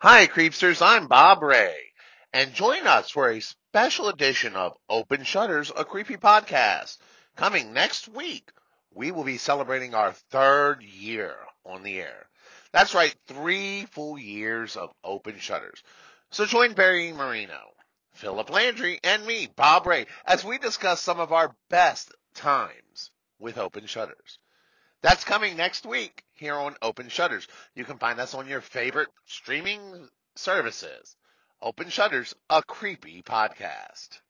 Hi, Creepsters. I'm Bob Ray. And join us for a special edition of Open Shutters, a creepy podcast. Coming next week, we will be celebrating our third year on the air. That's right, three full years of Open Shutters. So join Barry Marino, Philip Landry, and me, Bob Ray, as we discuss some of our best times with Open Shutters. That's coming next week here on Open Shutters. You can find us on your favorite streaming services. Open Shutters, a creepy podcast.